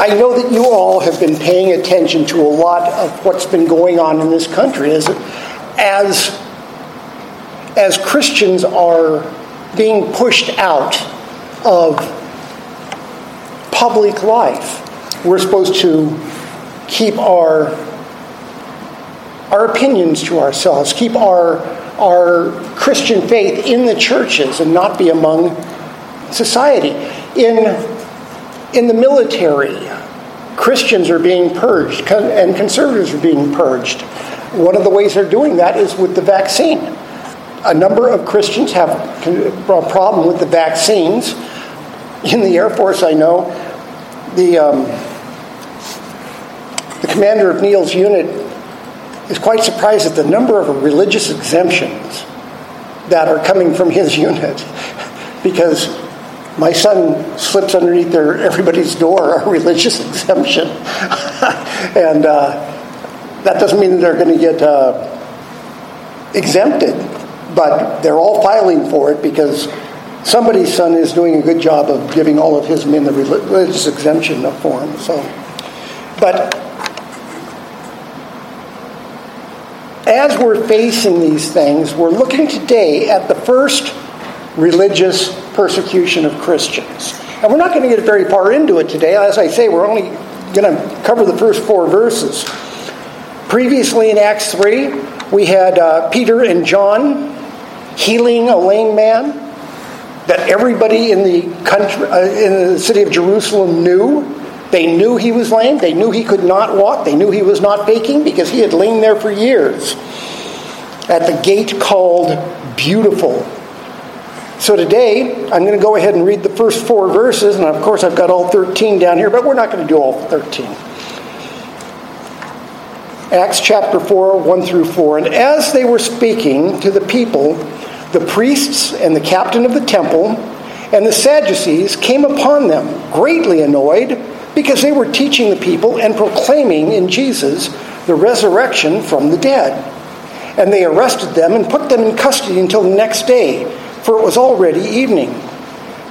I know that you all have been paying attention to a lot of what's been going on in this country as, as, as Christians are being pushed out of public life. We're supposed to keep our, our opinions to ourselves, keep our, our Christian faith in the churches and not be among society. In, in the military, Christians are being purged and conservatives are being purged. One of the ways they're doing that is with the vaccine. A number of Christians have a problem with the vaccines. In the Air Force, I know the, um, the commander of Neil's unit is quite surprised at the number of religious exemptions that are coming from his unit because my son slips underneath their, everybody's door a religious exemption. and uh, that doesn't mean they're going to get uh, exempted, but they're all filing for it because somebody's son is doing a good job of giving all of his men the religious exemption form. So, but as we're facing these things, we're looking today at the first religious persecution of Christians. And we're not going to get very far into it today. As I say, we're only going to cover the first four verses. Previously in Acts 3, we had uh, Peter and John healing a lame man that everybody in the country, uh, in the city of Jerusalem knew. They knew he was lame. They knew he could not walk. They knew he was not baking because he had lain there for years at the gate called Beautiful so today, I'm going to go ahead and read the first four verses, and of course, I've got all 13 down here, but we're not going to do all 13. Acts chapter 4, 1 through 4. And as they were speaking to the people, the priests and the captain of the temple and the Sadducees came upon them, greatly annoyed, because they were teaching the people and proclaiming in Jesus the resurrection from the dead. And they arrested them and put them in custody until the next day for it was already evening.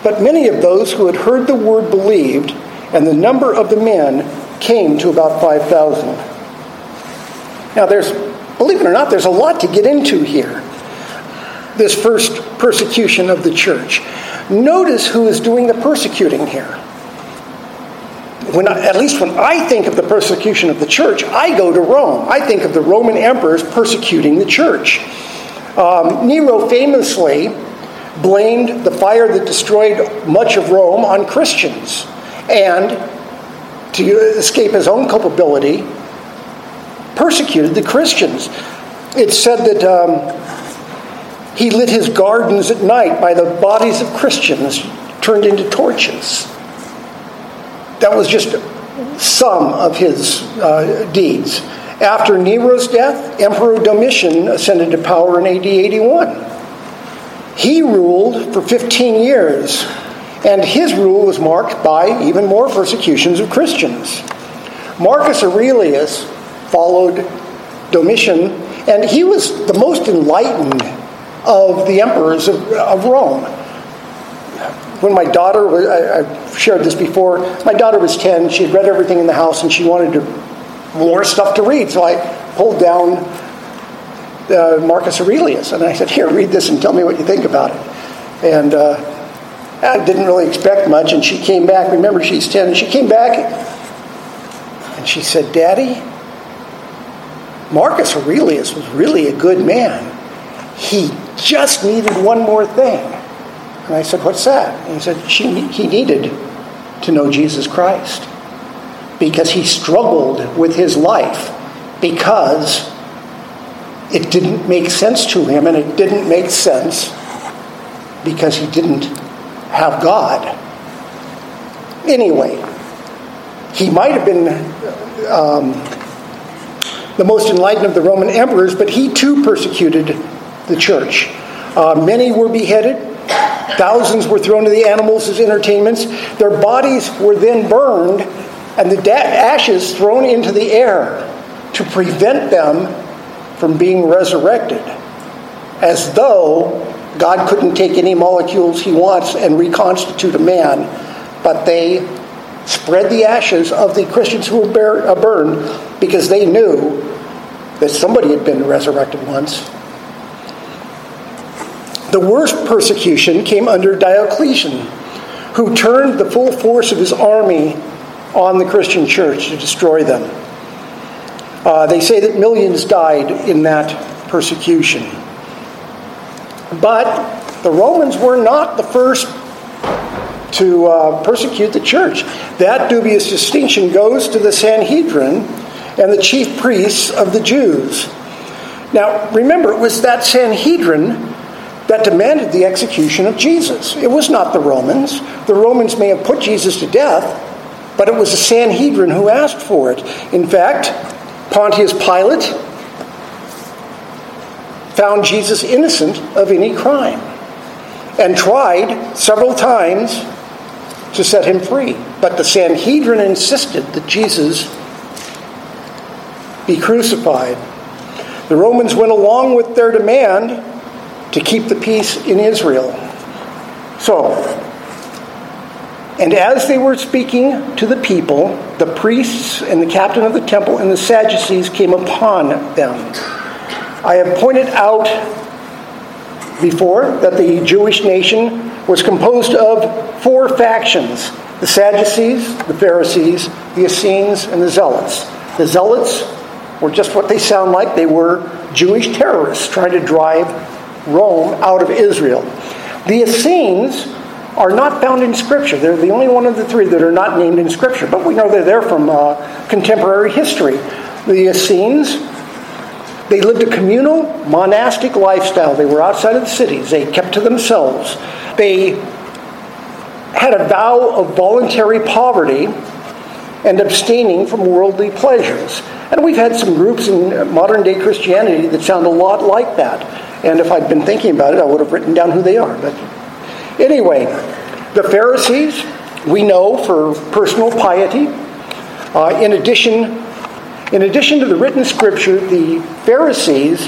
But many of those who had heard the word believed, and the number of the men came to about 5,000. Now, there's, believe it or not, there's a lot to get into here. This first persecution of the church. Notice who is doing the persecuting here. When I, at least when I think of the persecution of the church, I go to Rome. I think of the Roman emperors persecuting the church. Um, Nero famously blamed the fire that destroyed much of Rome on Christians. And to escape his own culpability, persecuted the Christians. It's said that um, he lit his gardens at night by the bodies of Christians turned into torches. That was just some of his uh, deeds. After Nero's death, Emperor Domitian ascended to power in AD 81. He ruled for 15 years, and his rule was marked by even more persecutions of Christians. Marcus Aurelius followed Domitian, and he was the most enlightened of the emperors of, of Rome. When my daughter, was, I, have shared this before, my daughter was 10, she had read everything in the house, and she wanted to, more stuff to read. So I pulled down uh, Marcus Aurelius. And I said, Here, read this and tell me what you think about it. And uh, I didn't really expect much. And she came back. Remember, she's 10. She came back and she said, Daddy, Marcus Aurelius was really a good man. He just needed one more thing. And I said, What's that? And he said, He needed to know Jesus Christ because he struggled with his life because it didn't make sense to him, and it didn't make sense because he didn't have God. Anyway, he might have been um, the most enlightened of the Roman emperors, but he too persecuted the church. Uh, many were beheaded, thousands were thrown to the animals as entertainments. Their bodies were then burned, and the da- ashes thrown into the air to prevent them from being resurrected, as though God couldn't take any molecules he wants and reconstitute a man, but they spread the ashes of the Christians who were uh, burned because they knew that somebody had been resurrected once. The worst persecution came under Diocletian, who turned the full force of his army on the Christian church to destroy them. Uh, they say that millions died in that persecution. But the Romans were not the first to uh, persecute the church. That dubious distinction goes to the Sanhedrin and the chief priests of the Jews. Now, remember, it was that Sanhedrin that demanded the execution of Jesus. It was not the Romans. The Romans may have put Jesus to death, but it was the Sanhedrin who asked for it. In fact, Pontius Pilate found Jesus innocent of any crime and tried several times to set him free. But the Sanhedrin insisted that Jesus be crucified. The Romans went along with their demand to keep the peace in Israel. So, and as they were speaking to the people, the priests and the captain of the temple and the Sadducees came upon them. I have pointed out before that the Jewish nation was composed of four factions the Sadducees, the Pharisees, the Essenes, and the Zealots. The Zealots were just what they sound like. They were Jewish terrorists trying to drive Rome out of Israel. The Essenes are not found in Scripture. They're the only one of the three that are not named in Scripture, but we know they're there from uh, contemporary history. The Essenes, they lived a communal, monastic lifestyle. They were outside of the cities, they kept to themselves. They had a vow of voluntary poverty and abstaining from worldly pleasures. And we've had some groups in modern day Christianity that sound a lot like that. And if I'd been thinking about it, I would have written down who they are. But anyway, the Pharisees, we know for personal piety. Uh, in addition, in addition to the written scripture, the Pharisees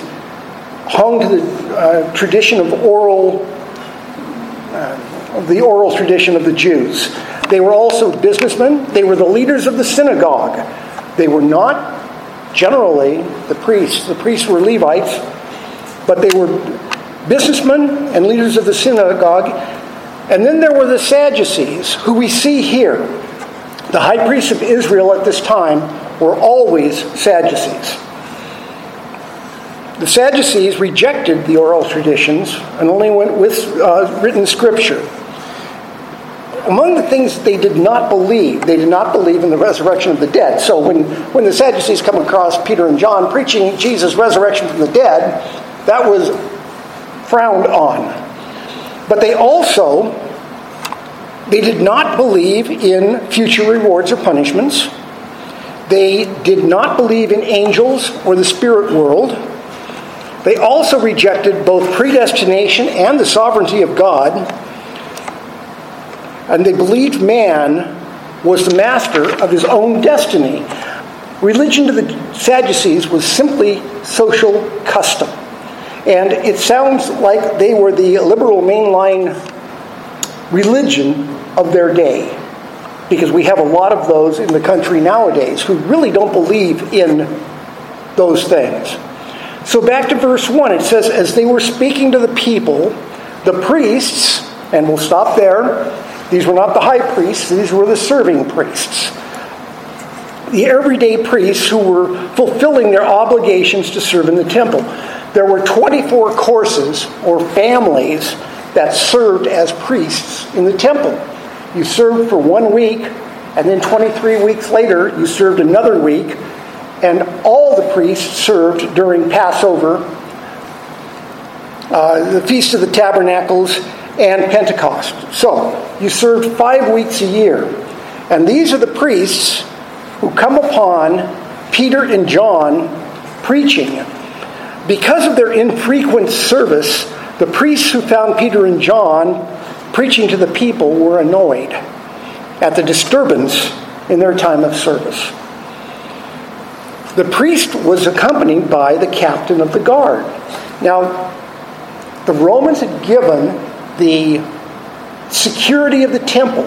hung to the uh, tradition of oral, uh, the oral tradition of the Jews. They were also businessmen. They were the leaders of the synagogue. They were not generally the priests. The priests were Levites but they were businessmen and leaders of the synagogue. And then there were the Sadducees, who we see here. The high priests of Israel at this time were always Sadducees. The Sadducees rejected the oral traditions and only went with uh, written scripture. Among the things they did not believe, they did not believe in the resurrection of the dead. So when, when the Sadducees come across Peter and John preaching Jesus' resurrection from the dead, that was frowned on. But they also they did not believe in future rewards or punishments. They did not believe in angels or the spirit world. They also rejected both predestination and the sovereignty of God. And they believed man was the master of his own destiny. Religion to the Sadducees was simply social custom. And it sounds like they were the liberal mainline religion of their day. Because we have a lot of those in the country nowadays who really don't believe in those things. So back to verse 1, it says, As they were speaking to the people, the priests, and we'll stop there, these were not the high priests, these were the serving priests. The everyday priests who were fulfilling their obligations to serve in the temple there were 24 courses or families that served as priests in the temple. You served for one week, and then 23 weeks later, you served another week, and all the priests served during Passover, uh, the Feast of the Tabernacles, and Pentecost. So, you served five weeks a year. And these are the priests who come upon Peter and John preaching because of their infrequent service, the priests who found Peter and John preaching to the people were annoyed at the disturbance in their time of service. The priest was accompanied by the captain of the guard. Now, the Romans had given the security of the temple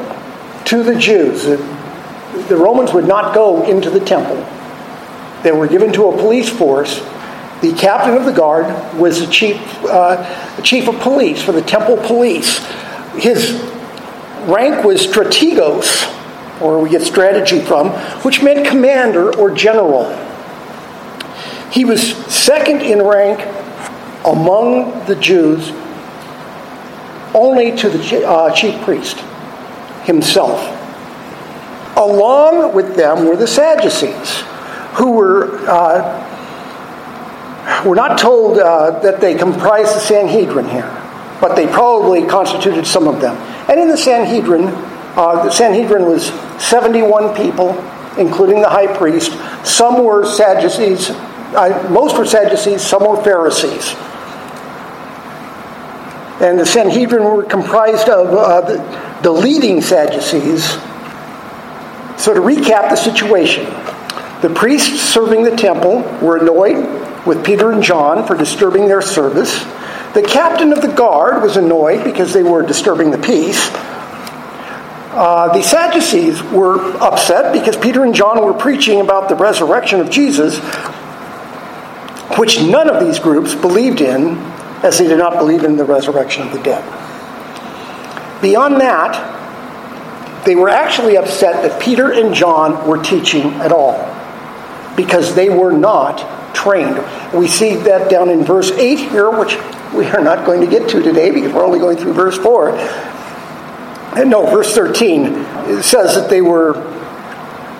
to the Jews. the Romans would not go into the temple. They were given to a police force. The captain of the guard was the chief, uh, chief of police for the temple police. His rank was strategos, or we get strategy from, which meant commander or general. He was second in rank among the Jews only to the uh, chief priest himself. Along with them were the Sadducees, who were, uh, we're not told uh, that they comprised the Sanhedrin here, but they probably constituted some of them. And in the Sanhedrin, uh, the Sanhedrin was 71 people, including the high priest. Some were Sadducees, uh, most were Sadducees, some were Pharisees. And the Sanhedrin were comprised of uh, the, the leading Sadducees. So, to recap the situation, the priests serving the temple were annoyed with Peter and John for disturbing their service. The captain of the guard was annoyed because they were disturbing the peace. Uh, the Sadducees were upset because Peter and John were preaching about the resurrection of Jesus, which none of these groups believed in as they did not believe in the resurrection of the dead. Beyond that, they were actually upset that Peter and John were teaching at all because they were not trained. We see that down in verse 8 here, which we are not going to get to today because we're only going through verse 4. And No, verse 13. It says that they were,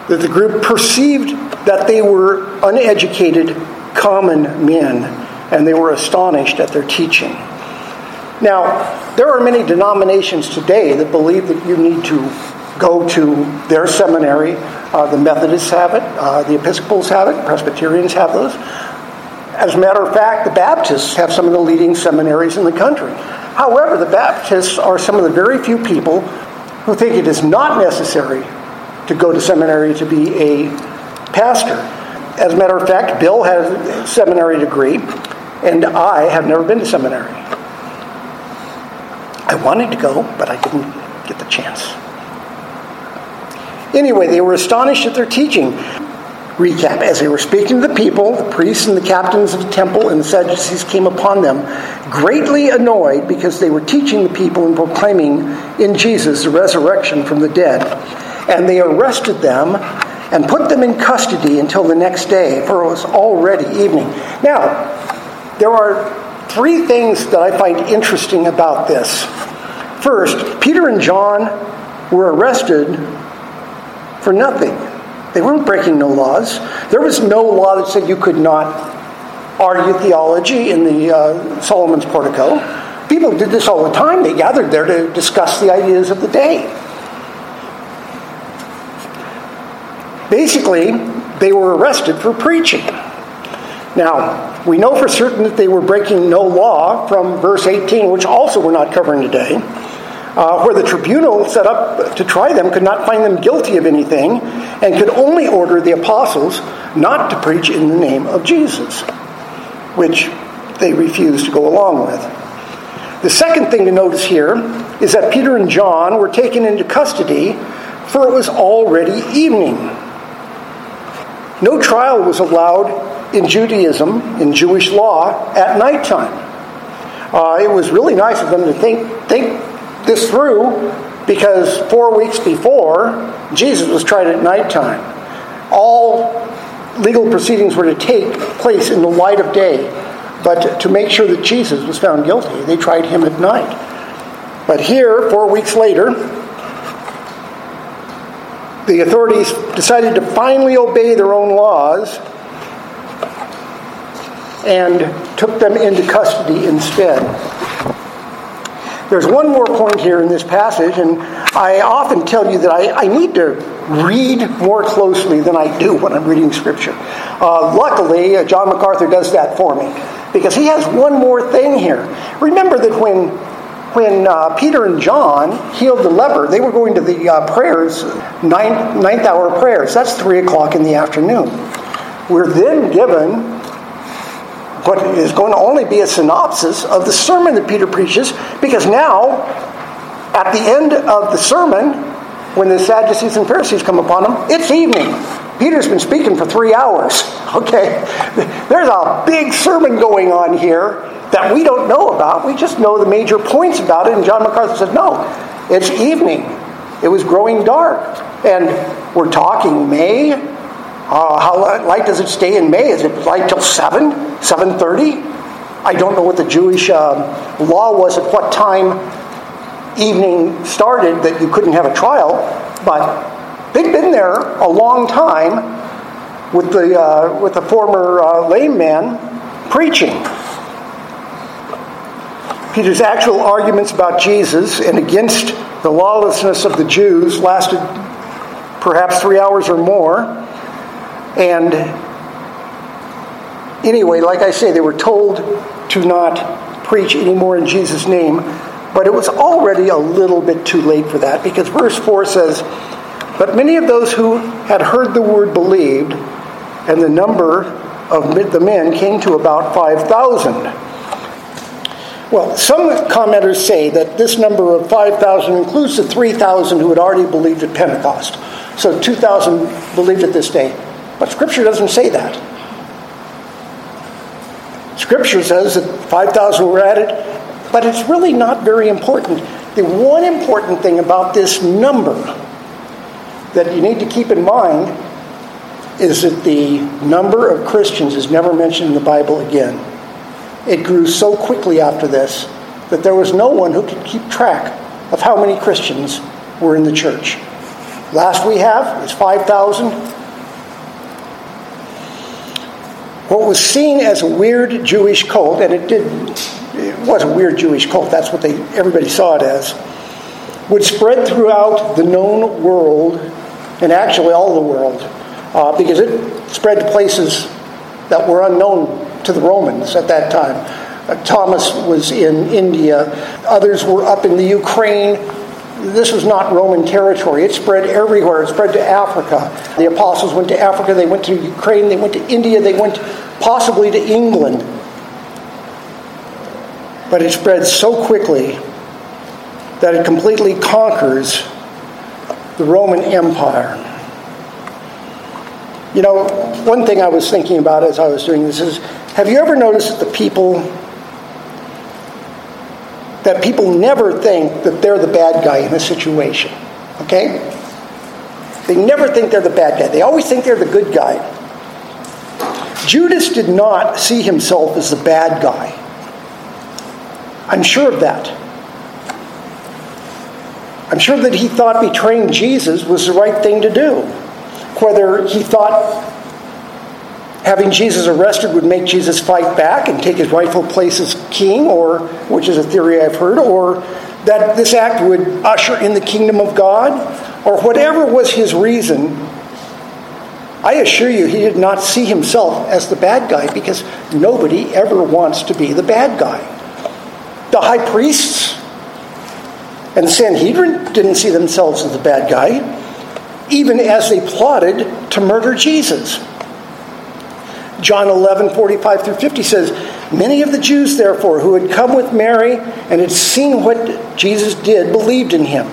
that the group perceived that they were uneducated common men and they were astonished at their teaching. Now, there are many denominations today that believe that you need to go to their seminary. Uh, the Methodists have it, uh, the Episcopals have it, Presbyterians have those. As a matter of fact, the Baptists have some of the leading seminaries in the country. However, the Baptists are some of the very few people who think it is not necessary to go to seminary to be a pastor. As a matter of fact, Bill has a seminary degree, and I have never been to seminary. I wanted to go, but I didn't get the chance. Anyway, they were astonished at their teaching. Recap As they were speaking to the people, the priests and the captains of the temple and the Sadducees came upon them, greatly annoyed because they were teaching the people and proclaiming in Jesus the resurrection from the dead. And they arrested them and put them in custody until the next day, for it was already evening. Now, there are three things that I find interesting about this. First, Peter and John were arrested for nothing. They weren't breaking no laws. There was no law that said you could not argue theology in the uh, Solomon's portico. People did this all the time. They gathered there to discuss the ideas of the day. Basically, they were arrested for preaching. Now, we know for certain that they were breaking no law from verse 18, which also we're not covering today, uh, where the tribunal set up to try them could not find them guilty of anything and could only order the apostles not to preach in the name of Jesus, which they refused to go along with. The second thing to notice here is that Peter and John were taken into custody, for it was already evening. No trial was allowed in Judaism, in Jewish law, at nighttime. Uh, it was really nice of them to think, think this through because four weeks before, Jesus was tried at nighttime. All legal proceedings were to take place in the light of day, but to make sure that Jesus was found guilty, they tried him at night. But here, four weeks later, the authorities decided to finally obey their own laws and took them into custody instead. There's one more point here in this passage, and I often tell you that I, I need to read more closely than I do when I'm reading Scripture. Uh, luckily, uh, John MacArthur does that for me because he has one more thing here. Remember that when when uh, Peter and John healed the leper, they were going to the uh, prayers, ninth, ninth hour prayers. That's 3 o'clock in the afternoon. We're then given what is going to only be a synopsis of the sermon that Peter preaches, because now, at the end of the sermon, when the Sadducees and Pharisees come upon him, it's evening. Peter's been speaking for three hours. Okay? There's a big sermon going on here that we don't know about. We just know the major points about it. And John MacArthur said, no, it's evening. It was growing dark. And we're talking May. Uh, how light does it stay in May? Is it light till 7? 7.30? I don't know what the Jewish uh, law was at what time evening started that you couldn't have a trial, but They'd been there a long time with the, uh, with the former uh, lame man preaching. Peter's actual arguments about Jesus and against the lawlessness of the Jews lasted perhaps three hours or more. And anyway, like I say, they were told to not preach anymore in Jesus' name, but it was already a little bit too late for that because verse 4 says, but many of those who had heard the word believed, and the number of the men came to about 5,000. Well, some commenters say that this number of 5,000 includes the 3,000 who had already believed at Pentecost. So 2,000 believed at this day. But Scripture doesn't say that. Scripture says that 5,000 were added, but it's really not very important. The one important thing about this number that you need to keep in mind is that the number of Christians is never mentioned in the Bible again. It grew so quickly after this that there was no one who could keep track of how many Christians were in the church. Last we have is 5,000. What was seen as a weird Jewish cult, and it did, it was a weird Jewish cult. That's what they everybody saw it as. Would spread throughout the known world and actually all the world, uh, because it spread to places that were unknown to the Romans at that time. Uh, Thomas was in India, others were up in the Ukraine. This was not Roman territory. It spread everywhere. It spread to Africa. The apostles went to Africa, they went to Ukraine, they went to India, they went possibly to England. But it spread so quickly that it completely conquers the Roman Empire. You know, one thing I was thinking about as I was doing this is have you ever noticed that the people that people never think that they're the bad guy in a situation? Okay? They never think they're the bad guy. They always think they're the good guy. Judas did not see himself as the bad guy. I'm sure of that. I'm sure that he thought betraying Jesus was the right thing to do. Whether he thought having Jesus arrested would make Jesus fight back and take his rightful place as king, or which is a theory I've heard, or that this act would usher in the kingdom of God, or whatever was his reason, I assure you he did not see himself as the bad guy because nobody ever wants to be the bad guy. The high priests and the Sanhedrin didn't see themselves as the bad guy, even as they plotted to murder Jesus. John 11, 45 through 50 says, Many of the Jews, therefore, who had come with Mary and had seen what Jesus did, believed in him.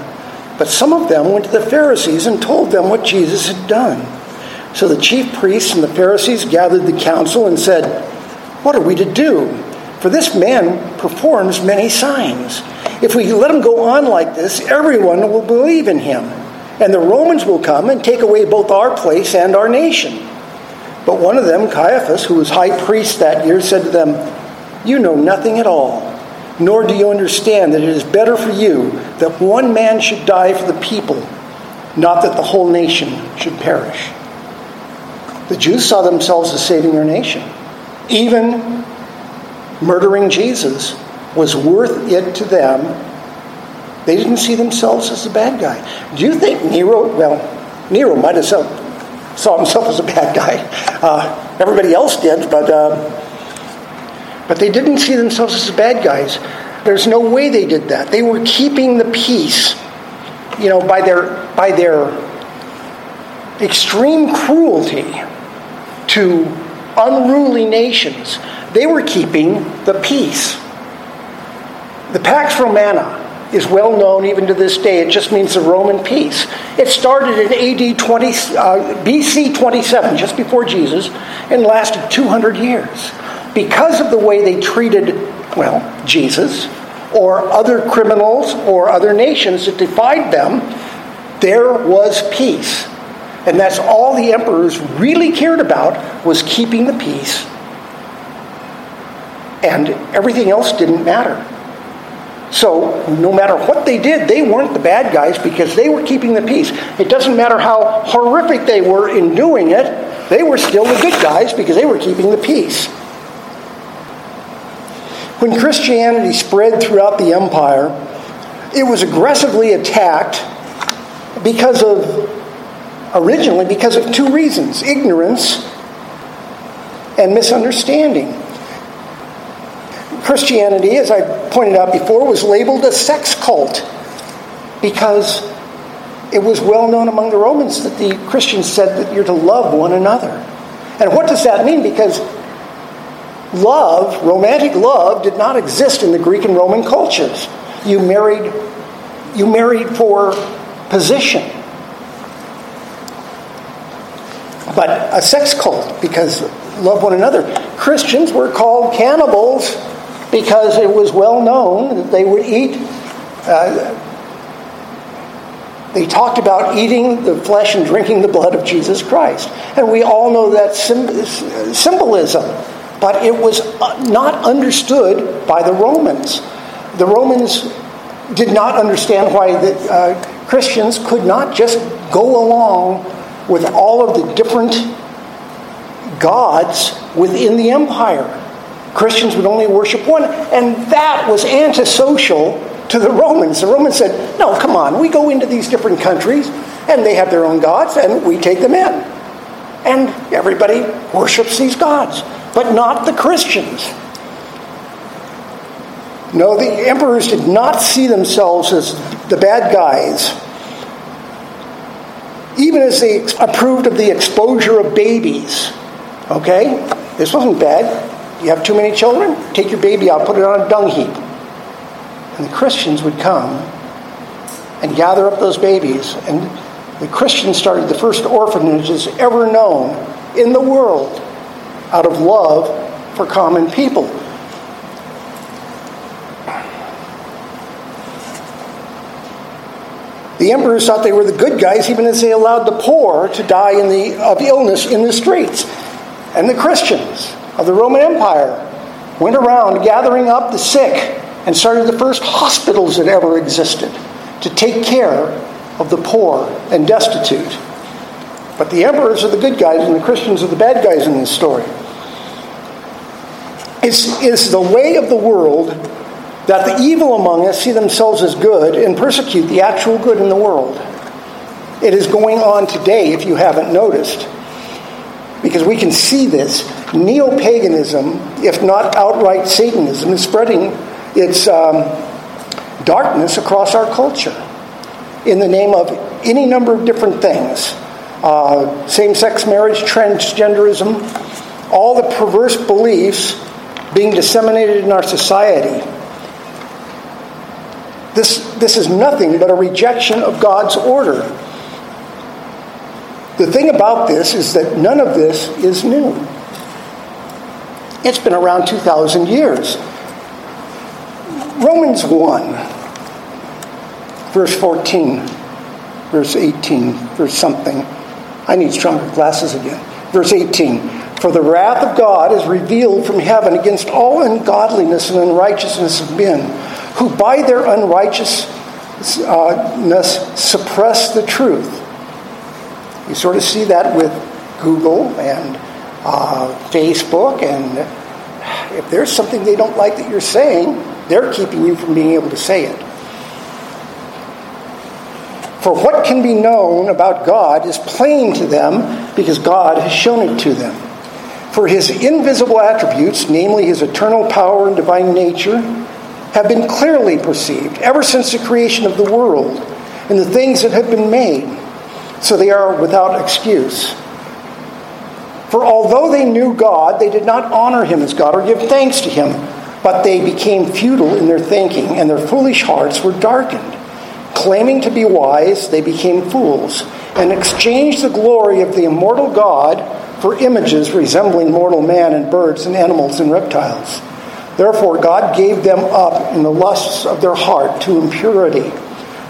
But some of them went to the Pharisees and told them what Jesus had done. So the chief priests and the Pharisees gathered the council and said, What are we to do? For this man performs many signs. If we let him go on like this, everyone will believe in him. And the Romans will come and take away both our place and our nation. But one of them, Caiaphas, who was high priest that year, said to them, You know nothing at all, nor do you understand that it is better for you that one man should die for the people, not that the whole nation should perish. The Jews saw themselves as saving their nation. Even murdering Jesus was worth it to them. They didn't see themselves as the bad guy. Do you think Nero, well, Nero might have saw, himself as a bad guy. Uh, everybody else did, but, uh, but they didn't see themselves as bad guys. There's no way they did that. They were keeping the peace, you know, by their, by their extreme cruelty to unruly nations they were keeping the peace. The Pax Romana is well known even to this day. It just means the Roman peace. It started in AD 20, uh, BC 27, just before Jesus, and lasted 200 years. Because of the way they treated, well, Jesus, or other criminals or other nations that defied them, there was peace. And that's all the emperors really cared about was keeping the peace. And everything else didn't matter. So, no matter what they did, they weren't the bad guys because they were keeping the peace. It doesn't matter how horrific they were in doing it, they were still the good guys because they were keeping the peace. When Christianity spread throughout the empire, it was aggressively attacked because of, originally, because of two reasons ignorance and misunderstanding. Christianity, as I pointed out before, was labeled a sex cult because it was well known among the Romans that the Christians said that you're to love one another. And what does that mean? Because love, romantic love, did not exist in the Greek and Roman cultures. You married, you married for position. But a sex cult because love one another. Christians were called cannibals because it was well known that they would eat. Uh, they talked about eating the flesh and drinking the blood of Jesus Christ. And we all know that symbolism, but it was uh, not understood by the Romans. The Romans did not understand why the uh, Christians could not just go along with all of the different gods within the empire. Christians would only worship one, and that was antisocial to the Romans. The Romans said, No, come on, we go into these different countries, and they have their own gods, and we take them in. And everybody worships these gods, but not the Christians. No, the emperors did not see themselves as the bad guys. Even as they approved of the exposure of babies. Okay? This wasn't bad. You have too many children? Take your baby out, put it on a dung heap. And the Christians would come and gather up those babies. And the Christians started the first orphanages ever known in the world out of love for common people. The emperors thought they were the good guys, even as they allowed the poor to die the, of illness in the streets. And the Christians of the Roman Empire went around gathering up the sick and started the first hospitals that ever existed to take care of the poor and destitute. But the emperors are the good guys and the Christians are the bad guys in this story. It's, it's the way of the world that the evil among us see themselves as good and persecute the actual good in the world. It is going on today, if you haven't noticed because we can see this. Neo paganism, if not outright Satanism, is spreading its um, darkness across our culture in the name of any number of different things uh, same sex marriage, transgenderism, all the perverse beliefs being disseminated in our society. This, this is nothing but a rejection of God's order. The thing about this is that none of this is new. It's been around 2,000 years. Romans 1, verse 14, verse 18, verse something. I need stronger glasses again. Verse 18 For the wrath of God is revealed from heaven against all ungodliness and unrighteousness of men, who by their unrighteousness uh, suppress the truth. You sort of see that with Google and uh, Facebook, and if there's something they don't like that you're saying, they're keeping you from being able to say it. For what can be known about God is plain to them because God has shown it to them. For his invisible attributes, namely his eternal power and divine nature, have been clearly perceived ever since the creation of the world and the things that have been made so they are without excuse. For although they knew God, they did not honor him as God or give thanks to him, But they became futile in their thinking, and their foolish hearts were darkened. Claiming to be wise, they became fools, and exchanged the glory of the immortal God for images resembling mortal man and birds and animals and reptiles. Therefore, God gave them up in the lusts of their heart to impurity,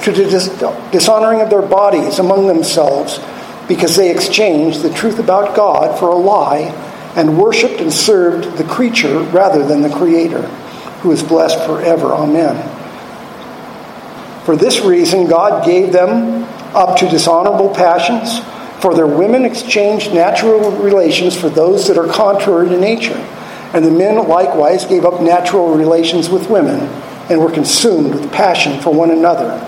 to the dis- dishonoring of their bodies among themselves, because they exchanged the truth about God for a lie and worshipped and served the creature rather than the Creator, who is blessed forever. Amen. For this reason, God gave them up to dishonorable passions, for their women exchanged natural relations for those that are contrary to nature. And the men likewise gave up natural relations with women and were consumed with passion for one another.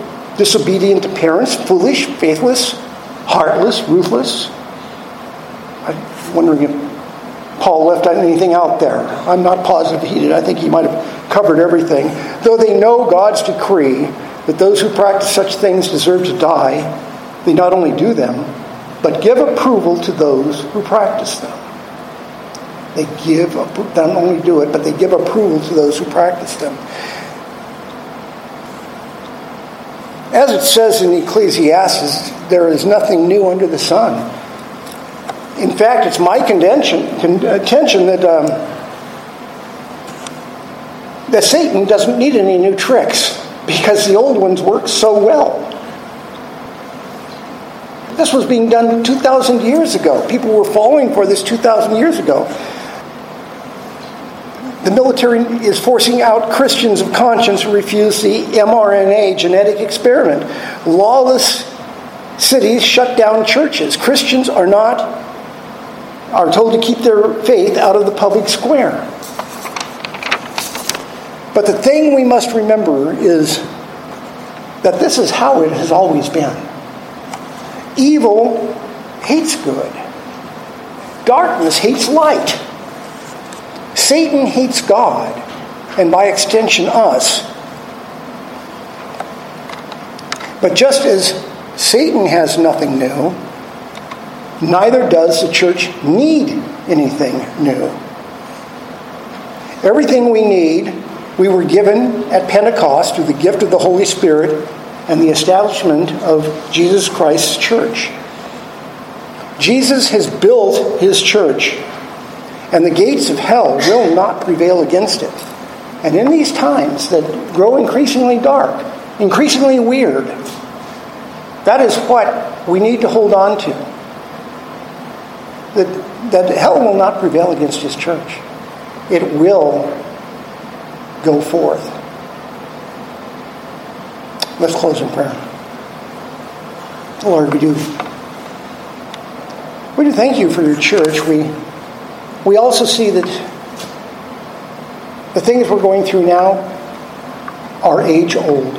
disobedient to parents, foolish, faithless, heartless, ruthless I'm wondering if Paul left anything out there. I'm not positive he did. I think he might have covered everything. Though they know God's decree that those who practice such things deserve to die, they not only do them, but give approval to those who practice them. They give, they not only do it, but they give approval to those who practice them. As it says in Ecclesiastes, there is nothing new under the sun in fact, it's my contention, contention that, um, that Satan doesn't need any new tricks because the old ones work so well. This was being done 2,000 years ago. People were falling for this 2,000 years ago. The military is forcing out Christians of conscience who refuse the mRNA genetic experiment. Lawless cities shut down churches. Christians are not are told to keep their faith out of the public square. But the thing we must remember is that this is how it has always been. Evil hates good, darkness hates light. Satan hates God, and by extension, us. But just as Satan has nothing new, Neither does the church need anything new. Everything we need, we were given at Pentecost through the gift of the Holy Spirit and the establishment of Jesus Christ's church. Jesus has built his church, and the gates of hell will not prevail against it. And in these times that grow increasingly dark, increasingly weird, that is what we need to hold on to that, that hell will not prevail against his church. It will go forth. Let's close in prayer. Lord, we do. We do thank you for your church. We, we also see that the things we're going through now are age old.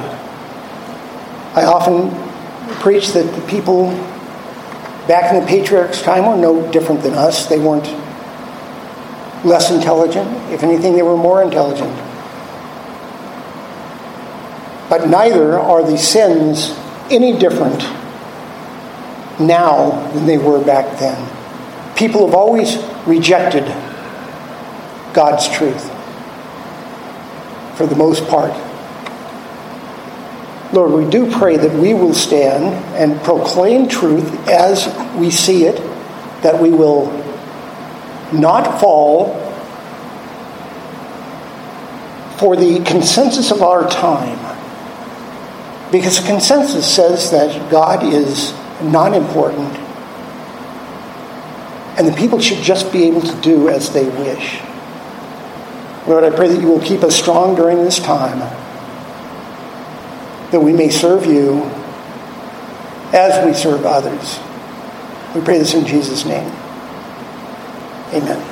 I often preach that the people back in the patriarchs' time were no different than us. They weren't less intelligent. If anything, they were more intelligent. But neither are the sins any different now than they were back then. People have always rejected God's truth for the most part. Lord, we do pray that we will stand and proclaim truth as we see it, that we will not fall for the consensus of our time. Because the consensus says that God is not important and the people should just be able to do as they wish. Lord, I pray that you will keep us strong during this time that we may serve you as we serve others. We pray this in Jesus' name. Amen.